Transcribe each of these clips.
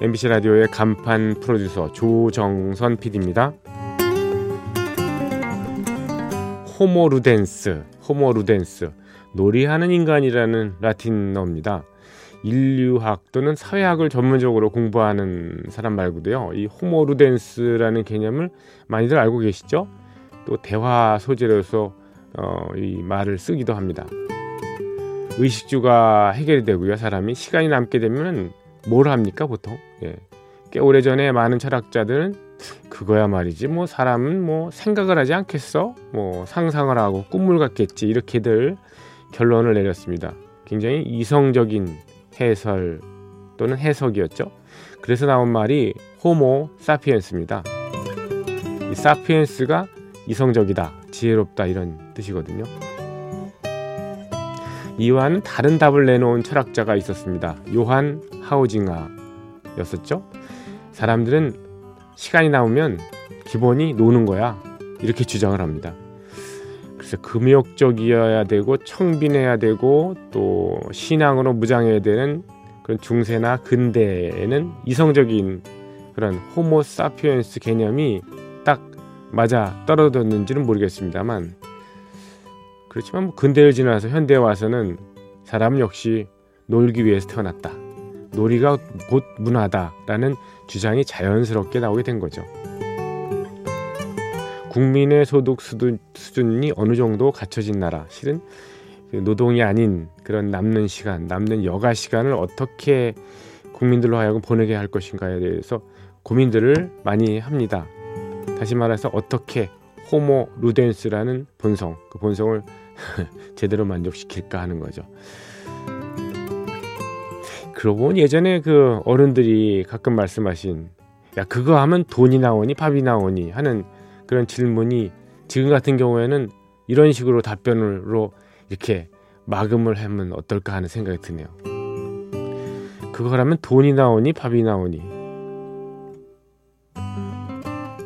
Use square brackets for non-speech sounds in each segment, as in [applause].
MBC 라디오의 간판 프로듀서 조정선 PD입니다. 호모루덴스, 호모루덴스, 놀이하는 인간이라는 라틴어입니다. 인류학 또는 사회학을 전문적으로 공부하는 사람 말고도요. 이 호모루덴스라는 개념을 많이들 알고 계시죠? 또 대화 소재로서 어, 이 말을 쓰기도 합니다. 의식주가 해결이 되고요. 사람이 시간이 남게 되면 뭘 합니까 보통? 예. 꽤 오래 전에 많은 철학자들은 그거야 말이지 뭐 사람은 뭐 생각을 하지 않겠어? 뭐 상상을 하고 꿈을 갖겠지 이렇게들 결론을 내렸습니다. 굉장히 이성적인 해설 또는 해석이었죠. 그래서 나온 말이 호모 사피엔스입니다. 이 사피엔스가 이성적이다, 지혜롭다 이런 뜻이거든요. 이와는 다른 답을 내놓은 철학자가 있었습니다. 요한 하우징아였었죠. 사람들은 시간이 나오면 기본이 노는 거야. 이렇게 주장을 합니다. 그래서 금욕적이어야 되고 청빈해야 되고 또 신앙으로 무장해야 되는 그런 중세나 근대에는 이성적인 그런 호모 사피엔스 개념이 딱 맞아 떨어졌는지는 모르겠습니다만 그렇지만 뭐 근대를 지나서 현대에 와서는 사람 역시 놀기 위해서 태어났다. 놀이가 곧 문화다라는 주장이 자연스럽게 나오게 된 거죠. 국민의 소득 수준이 어느 정도 갖춰진 나라, 실은 그 노동이 아닌 그런 남는 시간, 남는 여가 시간을 어떻게 국민들로 하여금 보내게 할 것인가에 대해서 고민들을 많이 합니다. 다시 말해서 어떻게 호모 루덴스라는 본성, 그 본성을 [laughs] 제대로 만족시킬까 하는 거죠. 그러고 보니 예전에 그 어른들이 가끔 말씀하신 야 그거 하면 돈이 나오니 밥이 나오니 하는 그런 질문이 지금 같은 경우에는 이런 식으로 답변으로 이렇게 막음을 하면 어떨까 하는 생각이 드네요. 그거라면 돈이 나오니 밥이 나오니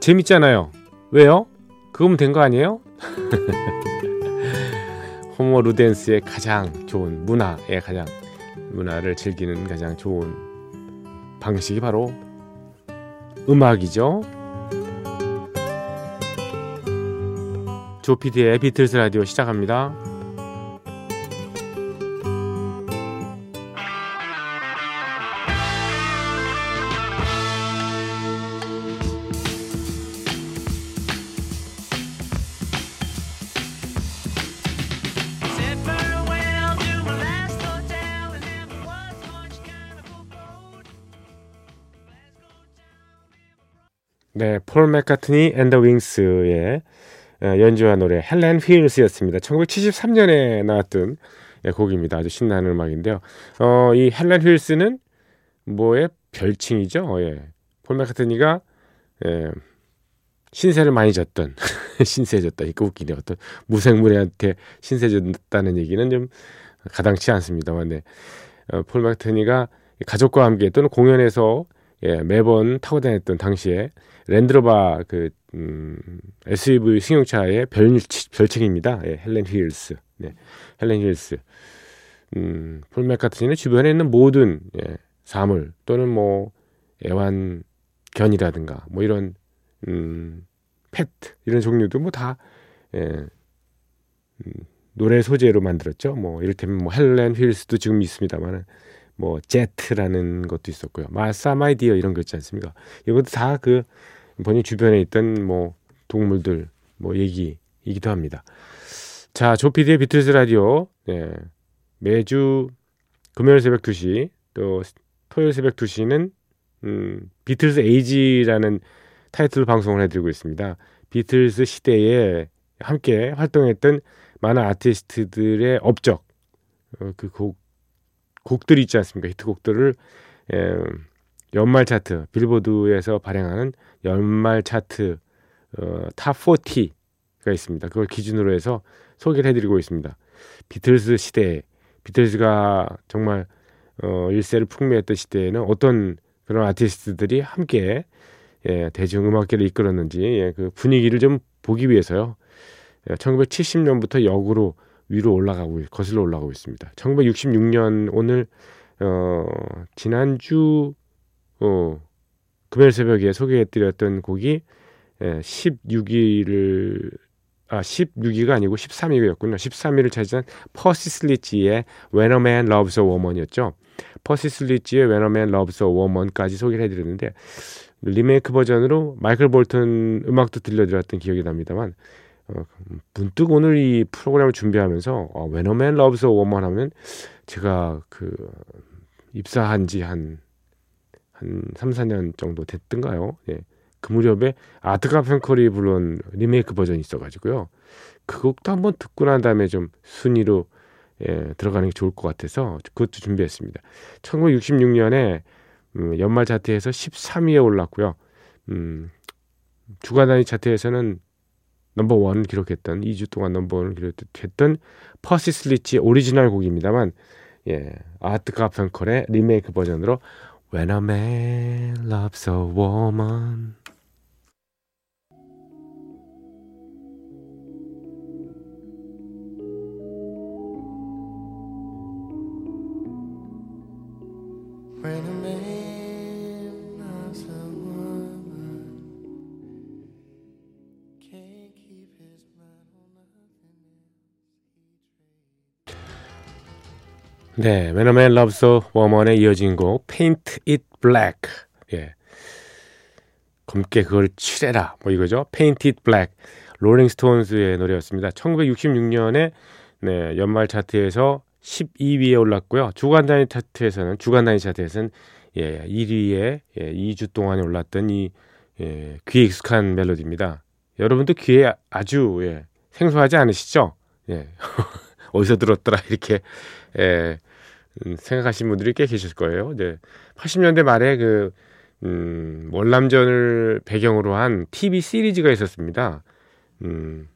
재밌잖아요. 왜요? 그거면 된 거 아니에요? [laughs] 호모 루덴스의 가장 좋은 문화의 가장 문화를 즐기는 가장 좋은 방식이 바로 음악이죠. 조피디의 비틀스 라디오 시작합니다. 네, 폴 맥카트니 and the Wings의 연주한 노래 Helen Wheels였습니다. 1973년에 나왔던 예, 곡입니다. 아주 신나는 음악인데요. 어, 이 Helen Wheels는 뭐의 별칭이죠. 어, 예. 폴 맥카트니가 예, 신세를 많이 졌던 [laughs] 신세 졌다. 이거 웃기네. 어떤 무생물한테 신세 졌다는 얘기는 좀 가당치 않습니다만 네. 어, 폴 맥카트니가 가족과 함께 또는 공연에서 예, 매번 타고 다녔던 당시에 랜드로바 그 음, SUV 승용차의 별, 별칭입니다. 예, Helen Wheels. 네, Helen Wheels. 음, 폴 맥카트니는 주변에 있는 모든 예, 사물 또는 뭐 애완견이라든가 뭐 이런 음, pet 이런 종류도 뭐다 예, 음, 노래 소재로 만들었죠. 뭐 이를테면 뭐 Helen Wheels도 지금 있습니다만은 뭐 Jet라는 것도 있었고요. Martha My Dear 이런 거 있지 않습니까? 이것도 다 그 본인 주변에 있던 뭐 동물들 뭐 얘기이기도 합니다. 자, 조피디의 비틀스 라디오 네. 매주 금요일 새벽 2시 또 토요일 새벽 2시는 음, 비틀스 Age라는 타이틀로 방송을 해드리고 있습니다. 비틀스 시대에 함께 활동했던 많은 아티스트들의 업적 어, 그 곡 곡들이 있지 않습니까? 히트곡들을 에, 연말 차트 빌보드에서 발행하는 연말 차트 어, top 40가 있습니다. 그걸 기준으로 해서 소개를 해드리고 있습니다. 비틀스 시대, 비틀스가 정말 어, 일세를 풍미했던 시대에는 어떤 그런 아티스트들이 함께 예, 대중음악계를 이끌었는지 예, 그 분위기를 좀 보기 위해서요. 예, 1970년부터 역으로 위로 올라가고 거슬러 올라가고 있습니다. 1966년 오늘 어, 지난주 어, 금요일 새벽에 소개해드렸던 곡이 예, 16위를 아 16위가 아니고 13위였군요. 13위를 차지한 퍼시 슬레지의 When a Man Loves a Woman이었죠. 퍼시 슬레지의 When a Man Loves a Woman까지 소개를 해드렸는데 리메이크 버전으로 마이클 볼튼 음악도 들려드렸던 기억이 납니다만 어, 문득 오늘 이 프로그램을 준비하면서 어, When a Man Loves a Woman 하면 제가 그 입사한 지한 한 3, 4년 정도 됐던가요? 예. 그 무렵에 아트가 펜커리 불른 리메이크 버전이 있어가지고요. 그 곡도 한번 듣고 난 다음에 좀 순위로 예, 들어가는 게 좋을 것 같아서 그것도 준비했습니다. 1966년에 음, 연말 차트에서 13위에 올랐고요. 음, 주간 단위 차트에서는 number one 기록했던 2주 동안 number one을 기록했던 퍼시 슬레지 오리지널 곡입니다만 예, 아트 가펑클의 리메이크 버전으로 When a man loves a woman 네, Loves a Woman에 이어진 곡 Paint It Black 예. 검게 그걸 칠해라 뭐 이거죠 Paint It Black 롤링스톤스의 노래였습니다 1966년에 네, 연말 차트에서 12위에 올랐고요. 주간 단위 차트에서는 주간 단위 차트에서는 예, 1위에 예, 2주 동안에 올랐던 이 예, 귀에 익숙한 멜로디입니다. 여러분도 귀에 아주 예, 생소하지 않으시죠? 예. [laughs] 어디서 들었더라 이렇게 예, 음, 생각하시는 분들이 꽤 계실 거예요. 네. 80년대 말에 그 음, 월남전을 배경으로 한 TV 시리즈가 있었습니다. 음,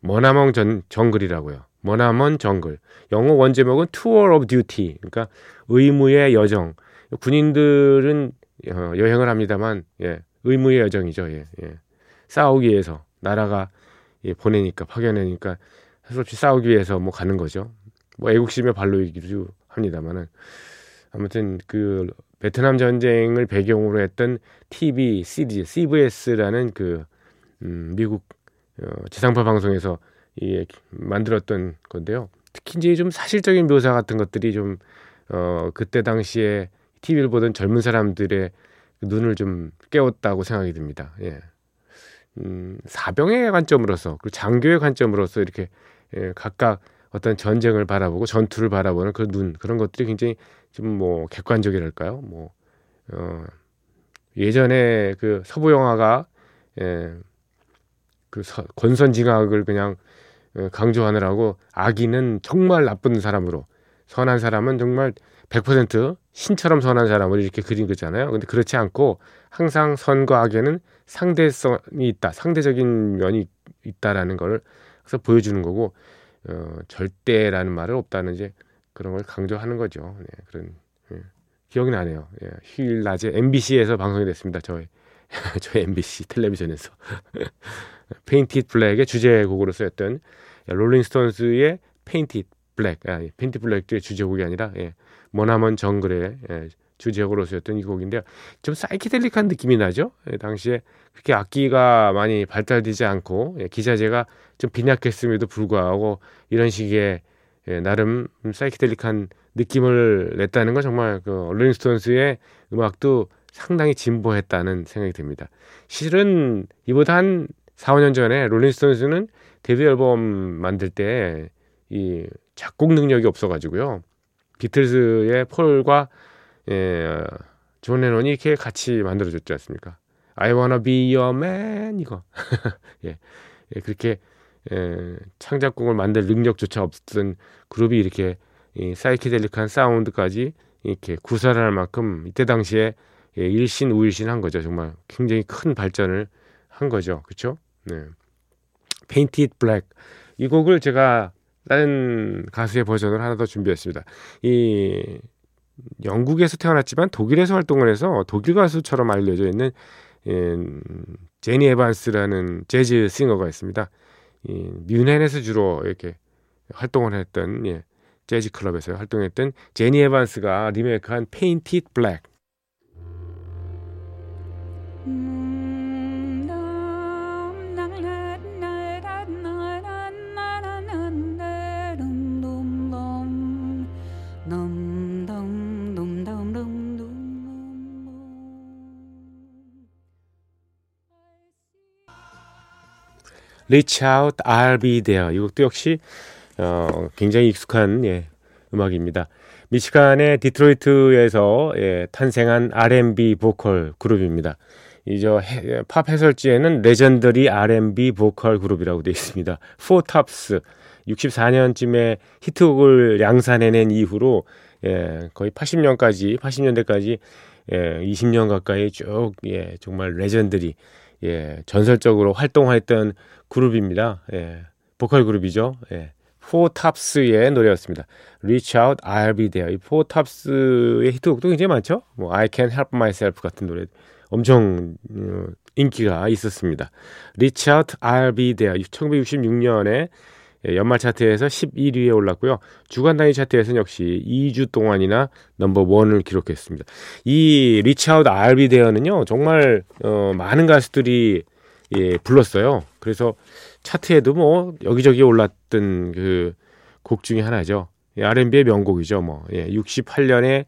머나멍 전, 정글이라고요. 머나먼 정글. 영어 원제목은 Tour of Duty. 그러니까 의무의 여정. 군인들은 어, 여행을 합니다만 예, 의무의 여정이죠. 예, 예. 싸우기 위해서 나라가 예, 보내니까 파견하니까 할수 없이 싸우기 위해서 뭐 가는 거죠. 뭐 애국심의 발로이기도 합니다만은 아무튼 그 베트남 전쟁을 배경으로 했던 TV 시리즈 CBS라는 그 음, 미국 어, 지상파 방송에서 이 만들었던 건데요. 특히 이제 좀 사실적인 묘사 같은 것들이 좀 어, 그때 당시에 TV를 보던 젊은 사람들의 눈을 좀 깨웠다고 생각이 듭니다. 예. 음, 사병의 관점으로서 그리고 장교의 관점으로서 이렇게 예, 각각 어떤 전쟁을 바라보고 전투를 바라보는 그 눈 그런 것들이 굉장히 좀 뭐 객관적이랄까요? 뭐 어, 예전에 그 서부 영화가 예, 그 서, 권선징악을 그냥 어, 강조하느라고 악인은 정말 나쁜 사람으로 선한 사람은 정말 100% 신처럼 선한 사람을 이렇게 그린 거잖아요. 근데 그렇지 않고 항상 선과 악에는 상대성이 있다. 상대적인 면이 있다라는 걸 그래서 보여주는 거고 어, 절대라는 말은 없다는 이제 그런 걸 강조하는 거죠. 네, 그런 예. 기억이 나네요. 예, 휴일 낮에 MBC에서 방송이 됐습니다. 저희 [laughs] 저희 MBC 텔레비전에서 [laughs] Paint It Black의 주제곡으로 쓰였던 롤링스톤스의 Paint It Black, 아, Paint It Black의 주제곡이 아니라 예, 머나먼 정글의 예, 주제곡으로 쓰였던 이 곡인데요. 좀 사이키델릭한 느낌이 나죠. 예, 당시에 그렇게 악기가 많이 발달되지 않고 예, 기자재가 좀 빈약했음에도 불구하고 이런 식의 예, 나름 사이키델릭한 느낌을 냈다는 건 정말 그 롤링스톤스의 음악도 상당히 진보했다는 생각이 듭니다. 실은 이보다 한 4, 5년 전에 롤링스톤스는 데뷔 앨범 만들 때 이 작곡 능력이 없어가지고요. 비틀즈의 폴과 예, 존 레논이 이렇게 같이 만들어줬지 않습니까? I wanna be your man 이거 [laughs] 예, 예 그렇게 예, 창작곡을 만들 능력조차 없었던 그룹이 이렇게 이 사이키델릭한 사운드까지 이렇게 구사를 할 만큼 이때 당시에 예, 일신 우일신 한 거죠. 정말 굉장히 큰 발전을 한 거죠. 그렇죠? 네. Painted Black 이 곡을 제가 다른 가수의 버전을 하나 더 준비했습니다. 이 영국에서 태어났지만 독일에서 활동을 해서 독일 가수처럼 알려져 있는 예, 제니 에반스라는 재즈 싱어가 있습니다. 이 뮌헨에서 주로 이렇게 활동을 했던 예, 재즈 클럽에서 활동했던 제니 에반스가 리메이크한 Painted Black Reach Out, I'll Be There. 이것도 역시 어, 굉장히 익숙한 예, 음악입니다. 미치간의 디트로이트에서 예, 탄생한 R&B 보컬 그룹입니다. 이 저 팝 해설지에는 legendary R&B 보컬 그룹이라고 되어 있습니다. 포탑스 64년쯤에 히트곡을 양산해낸 이후로 예, 거의 80년까지 80년대까지 예, 20년 가까이 쭉 예, 정말 legendary 예, 전설적으로 활동했던 그룹입니다. 예, 보컬 그룹이죠. 예. 포탑스의 노래였습니다. Reach Out, I'll Be There. 이 포탑스의 히트곡도 굉장히 많죠. 뭐 I Can't Help Myself 같은 노래 엄청 어, 인기가 있었습니다. Reach Out, I'll Be There. 1966년에 연말 차트에서 11위에 올랐고요. 주간 단위 차트에서는 역시 2주 동안이나 넘버 원을 기록했습니다. 이 Be There는요. 정말 어, 많은 가수들이 예, 불렀어요. 그래서 차트에도 뭐 여기저기 올랐던 그 곡 중에 하나죠. 예, R&B의 명곡이죠. 뭐 예, 68년에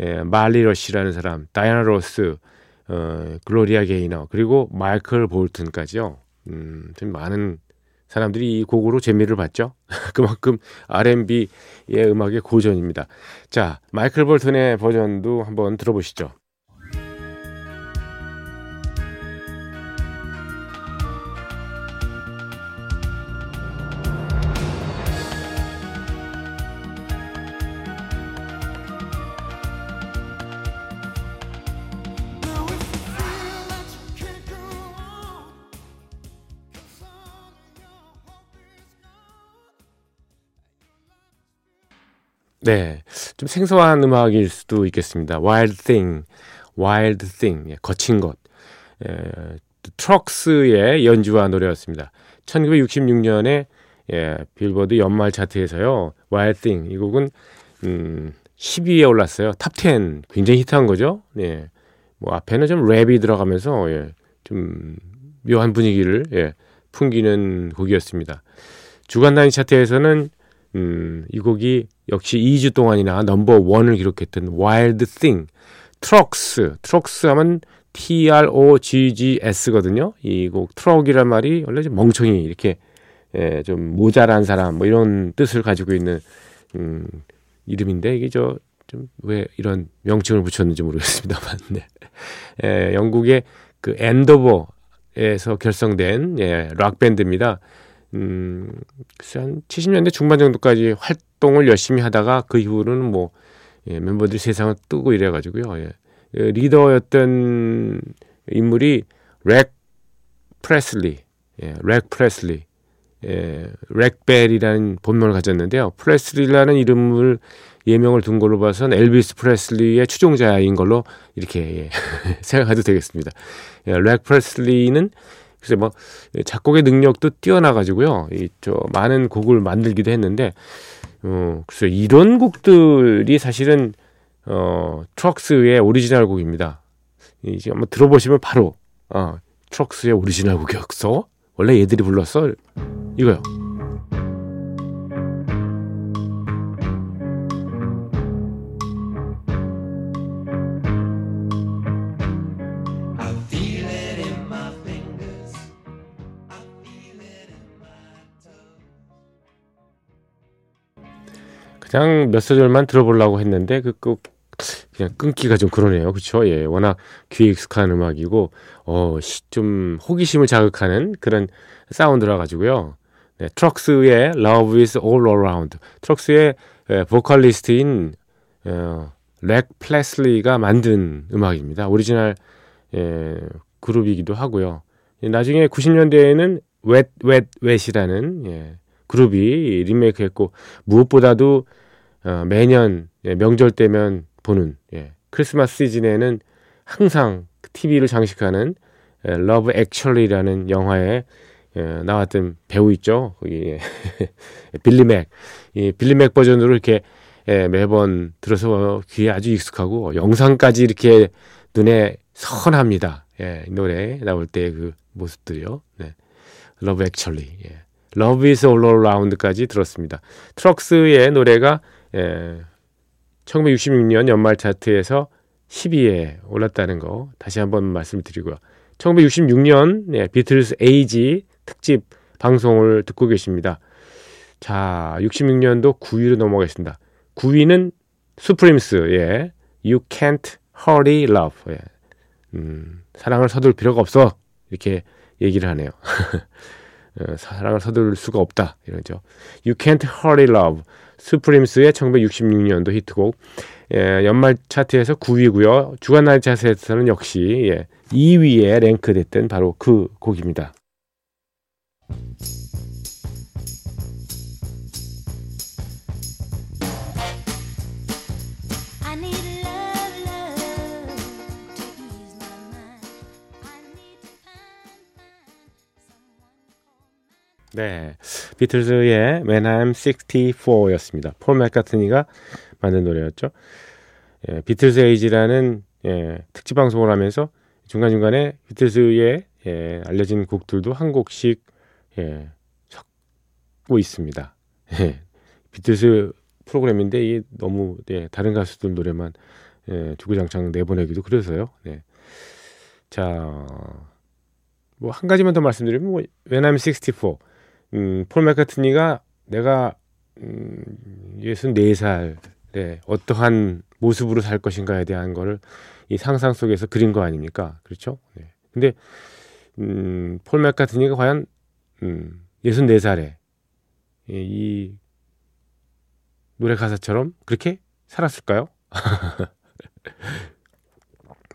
예, 말리 러시라는 사람, 다이아나 로스, 어, 글로리아 게이너 그리고 마이클 볼튼까지요. 음, 좀 많은 사람들이 이 곡으로 재미를 봤죠. [laughs] 그만큼 R&B의 음악의 고전입니다. 자, 마이클 볼튼의 버전도 한번 들어보시죠. 네, 좀 생소한 음악일 수도 있겠습니다. Wild Thing, Wild Thing, 예, 거친 것. 예, 트럭스의 연주와 노래였습니다. 1966년에 예, 빌보드 연말 차트에서요. Wild Thing 이 곡은 음, 10위에 올랐어요. top 10 굉장히 히트한 거죠. 예. 뭐 앞에는 좀 랩이 들어가면서 예, 좀 묘한 분위기를 예, 풍기는 곡이었습니다. 주간 단위 차트에서는 음, 이 곡이 역시 2주 동안이나 number one을 기록했던 Wild Thing. 트럭스. 트럭스 하면 T-R-O-G-G-S거든요. 이 곡 트럭이란 말이 원래 좀 멍청이 이렇게 예, 좀 모자란 사람 뭐 이런 뜻을 가지고 있는 음, 이름인데 이게 저 좀 왜 이런 명칭을 붙였는지 모르겠습니다만 [laughs] 네. 예, 영국의 그 엔더버에서 결성된 예, 락 밴드입니다. 음, 글쎄 한 70년대 중반 정도까지 활동을 열심히 하다가 그 이후로는 뭐 예, 멤버들이 세상을 뜨고 이래가지고요. 예. 예, 리더였던 인물이 렉 프레슬리, 예, 렉 프레슬리, 예, 렉벨이라는 본명을 가졌는데요. 프레슬리라는 이름을 예명을 둔 걸로 봐선 엘비스 프레슬리의 추종자인 걸로 이렇게 예, [laughs] 생각해도 되겠습니다. 예, 렉 프레슬리는 글쎄 뭐 작곡의 능력도 뛰어나가지고요. 이 저 많은 곡을 만들기도 했는데 어 글쎄 이런 곡들이 사실은 어 트럭스의 오리지널 곡입니다. 이제 한번 들어보시면 바로 어 트럭스의 오리지널 곡이었어. 원래 얘들이 불렀어. 이거요. 그냥 몇 소절만 들어보려고 했는데 그, 그 그냥 끊기가 좀 그러네요. 그렇죠? 예. 워낙 귀에 익숙한 음악이고 어, 좀 호기심을 자극하는 그런 사운드라 가지고요. 네, 트럭스의 Love is all around. 트럭스의 예, 보컬리스트인 어, 렉 프레슬리가 만든 음악입니다. 오리지널 예, 그룹이기도 하고요. 예, 나중에 90년대에는 웻, 웻, 웻이라는 예, 그룹이 리메이크했고 무엇보다도 어, 매년 예, 명절 때면 보는 예, 크리스마스 시즌에는 항상 TV를 장식하는 예, Love Actually라는 영화에 예, 나왔던 배우 있죠. 거기 [laughs] 빌리 맥. 이 빌리 맥 버전으로 이렇게 예, 매번 들어서 귀에 아주 익숙하고 영상까지 이렇게 눈에 선합니다. 예, 이 노래 나올 때 그 모습들이요. 네. Love Actually. 예. Love is all around까지 들었습니다. 트럭스의 노래가 예, 1966년 연말 차트에서 10위에 올랐다는 거 다시 한번 말씀드리고요. 1966년 예, 비틀스 에이지 특집 방송을 듣고 계십니다. 자, 66년도 9위로 넘어가겠습니다. 9위는 수프림스의 You Can't Hurry Love. 예. 음, 사랑을 서둘 필요가 없어. 이렇게 얘기를 하네요. [laughs] 어, 사랑을 서둘 수가 없다. 이러죠. You Can't Hurry Love. 스프림스의 1966년도 히트곡. 예, 연말 차트에서 9위고요. 주간 날 차트에서는 역시 예, 2위에 랭크됐던 바로 그 곡입니다. 네. 비틀즈의 When I'm 64였습니다. 폴 맥카트니가 만든 노래였죠. 예, 비틀즈 에이지라는 예, 특집 방송을 하면서 중간중간에 비틀즈의 예, 알려진 곡들도 한 곡씩 예, 섞고 있습니다. 예, 비틀즈 프로그램인데 이게 너무 예, 다른 가수들 노래만 예, 주구장창 내보내기도 그래서요. 네. 자, 뭐 한 가지만 더 말씀드리면 뭐 When I'm 64 음, 폴 맥카트니가 내가 음, 64살에 어떠한 모습으로 살 것인가에 대한 거를 이 상상 속에서 그린 거 아닙니까? 그렇죠? 네. 근데 음, 폴 맥카트니가 과연 음, 64살에 이, 이 노래 가사처럼 그렇게 살았을까요? [laughs]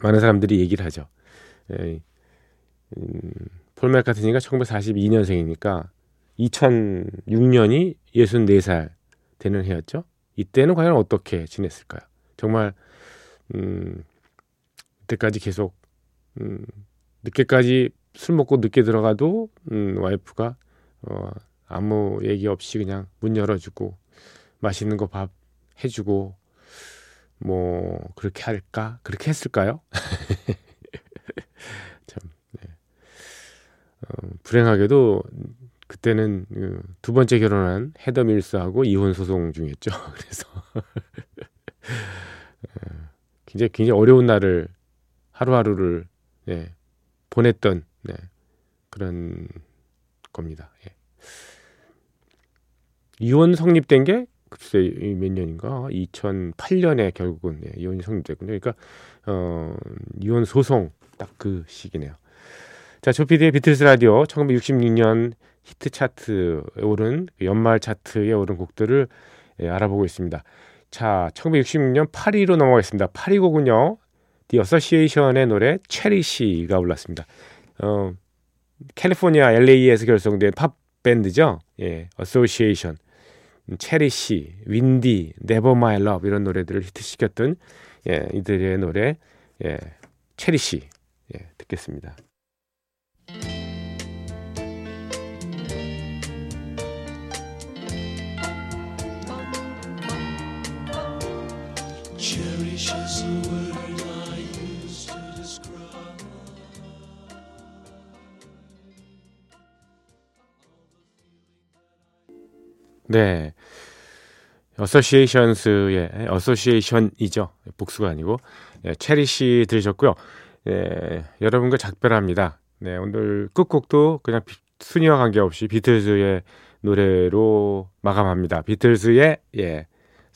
많은 사람들이 얘기를 하죠. 예, 음, 폴 맥카트니가 1942년생이니까 2006년이 64살 되는 해였죠. 이때는 과연 어떻게 지냈을까요? 정말 음, 그때까지 계속 음, 늦게까지 술 먹고 늦게 들어가도 음, 와이프가 어, 아무 얘기 없이 그냥 문 열어주고 맛있는 거 밥 해주고 뭐 그렇게 할까 그렇게 했을까요? [laughs] 참 네. 어, 불행하게도 그때는 그 두 번째 결혼한 헤더 밀스하고 이혼 소송 중이었죠. [laughs] 그래서 어, 굉장히 굉장히 어려운 날을 하루하루를 예, 보냈던 네, 그런 겁니다. 예. 이혼 성립된 게 글쎄 몇 년인가 2008년에 결국은 예, 이혼이 성립됐군요. 그러니까 어, 이혼 소송 딱 그 시기네요. 자, 조피디의 비틀스 라디오 1966년 히트 차트에 오른 그 연말 차트에 오른 곡들을 예, 알아보고 있습니다. 자, 1966년 8위로 넘어가겠습니다. 8위 곡은요. The Association의 노래 Cherish가 올랐습니다. 어, 캘리포니아 LA에서 결성된 팝 밴드죠. 예, Association. 체리시, 윈디, Never My Love 이런 노래들을 히트시켰던 예, 이들의 노래 예, 체리시 예, 듣겠습니다. 네. 어소시에이션스의 어소시에이션이죠. 복수가 아니고 예, Cherish 들으셨고요. 예, 여러분과 작별합니다. 네, 오늘 끝곡도 그냥 순위와 관계없이 비틀즈의 노래로 마감합니다. 비틀즈의 예,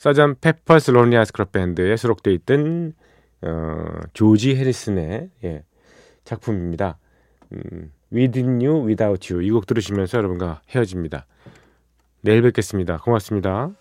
Sgt. Pepper's Lonely Hearts Club Band에 수록되어 있던 어, 조지 해리슨의 예, 작품입니다. 음, Within You, Without You 이 곡 들으시면서 여러분과 헤어집니다. 내일 뵙겠습니다. 고맙습니다.